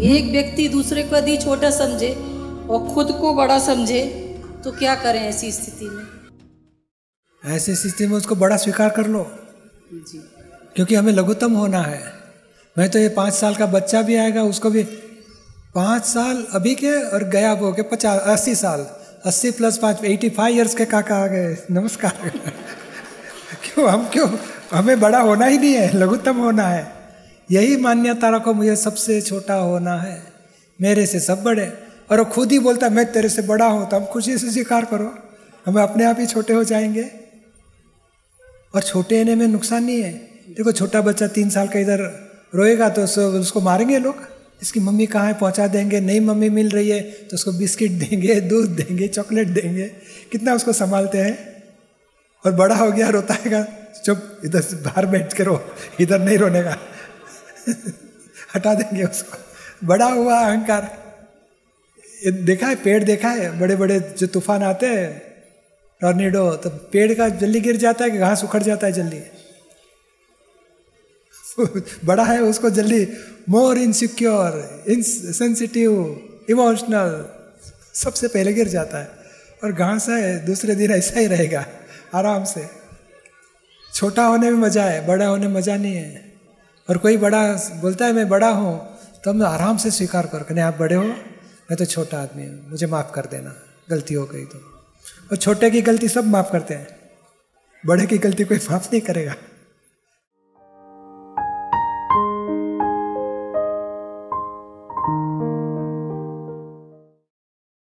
एक व्यक्ति दूसरे को यदि छोटा समझे और खुद को बड़ा समझे तो क्या करें ऐसी स्थिति में? ऐसी स्थिति में उसको बड़ा स्वीकार कर लो। जी। क्योंकि हमें लघुत्तम होना है। मैं तो ये पाँच साल का बच्चा भी आएगा उसको भी पाँच साल अभी के और गया वो के पचास अस्सी साल। अस्सी प्लस पाँच एटी फाइव ईयर्स के काका आ गए। नमस्कार। क्यों हम क्यों? हमें बड़ा होना ही नहीं है लघुत्तम होना है। यही मान्यता रखो, मुझे सबसे छोटा होना है। मेरे से सब बड़े। और वो खुद ही बोलता है मैं तेरे से बड़ा हूँ तो हम खुशी से स्वीकार करो। हमें अपने आप ही छोटे हो जाएँगे। और छोटे होने में नुकसान नहीं है। देखो, छोटा बच्चा तीन साल का इधर रोएगा तो उसको मारेंगे लोग। इसकी मम्मी कहाँ है, पहुँचा देंगे। नई मम्मी मिल रही है तो उसको बिस्किट देंगे, दूध देंगे, चॉकलेट देंगे। कितना उसको संभालते हैं। और बड़ा हो गया, रोता है, चुप, इधर बाहर बैठ के रो, इधर नहीं रोने का। हटा देंगे उसको। बड़ा हुआ अहंकार। देखा है, पेड़ देखा है बड़े बड़े जो तूफ़ान आते हैं, टॉर्नेडो तो पेड़ का जल्दी गिर जाता है कि घास उखड़ जाता है जल्दी? बड़ा है उसको जल्दी। मोर इनसिक्योर सेंसिटिव इमोशनल सबसे पहले गिर जाता है। और घास है, दूसरे दिन ऐसा ही रहेगा, आराम से। छोटा होने में मज़ा है, बड़ा होने में मज़ा नहीं है। और कोई बड़ा बोलता है, मैं बड़ा हूँ। तो हम आराम से स्वीकार कर कहने आप बड़े हो, मैं तो छोटा आदमी हूँ, मुझे माफ़ कर देना, गलती हो गई तो। और छोटे की गलती सब माफ़ करते हैं। बड़े की गलती कोई माफ़ नहीं करेगा।